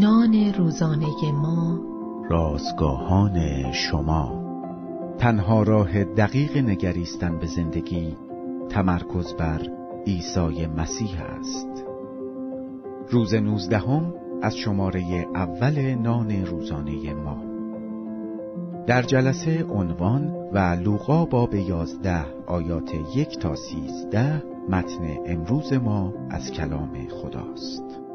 جهان روزانه ما. رازگاهان شما. تنها راه دقیق نگریستن به زندگی تمرکز بر عیسی مسیح است. روز نوزدهم از شماره اول نان روزانه ما. در جلسه عنوان و لوقا باب یازده آیات یک تا سیزده متن امروز ما از کلام خداست.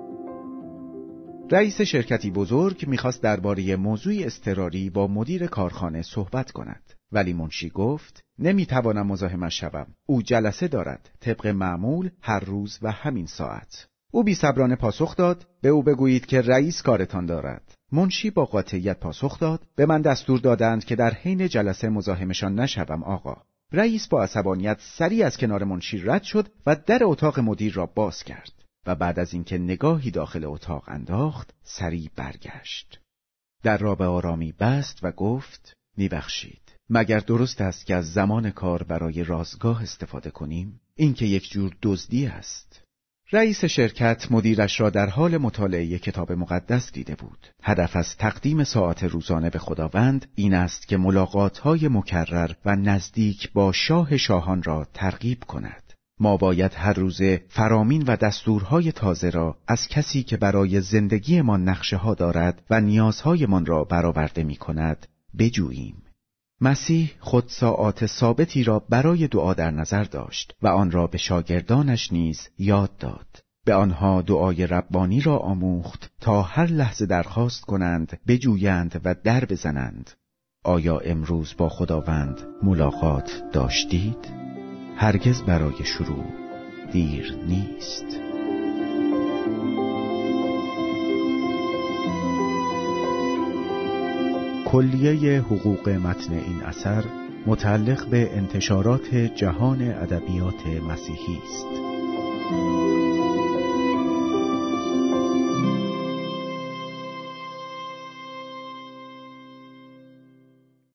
رئیس شرکتی بزرگ می‌خواست درباره موضوعی استراری با مدیر کارخانه صحبت کند. ولی منشی گفت نمی‌توانم مزاحمش شوم. او جلسه دارد. طبق معمول هر روز و همین ساعت. او بی صبرانه پاسخ داد به او بگویید که رئیس کارتان دارد. منشی با قاطعیت پاسخ داد به من دستور دادند که در حین جلسه مزاحمشان نشوم آقا. رئیس با عصبانیت سریع از کنار منشی رد شد و در اتاق مدیر را باز کرد. و بعد از اینکه نگاهی داخل اتاق انداخت سریع برگشت در را به آرامی بست و گفت میبخشید مگر درست است که از زمان کار برای رازگاه استفاده کنیم این که یک جور دزدی است رئیس شرکت مدیرش را در حال مطالعه کتاب مقدس دیده بود. هدف از تقدیم ساعت روزانه به خداوند این است که ملاقاتهای مکرر و نزدیک با شاه شاهان را ترغیب کند. ما باید هر روزه فرامین و دستورهای تازه را از کسی که برای زندگیمان نقشه ها دارد و نیازهایمان را برآورده می کند بجوییم. مسیح خود ساعات ثابتی را برای دعا در نظر داشت و آن را به شاگردانش نیز یاد داد. به آنها دعای ربانی را آموخت تا هر لحظه درخواست کنند، بجویند و در بزنند. آیا امروز با خداوند ملاقات داشتید؟ هرگز برای شروع دیر نیست. کلیه حقوق متن این اثر متعلق به انتشارات جهان ادبیات مسیحی است.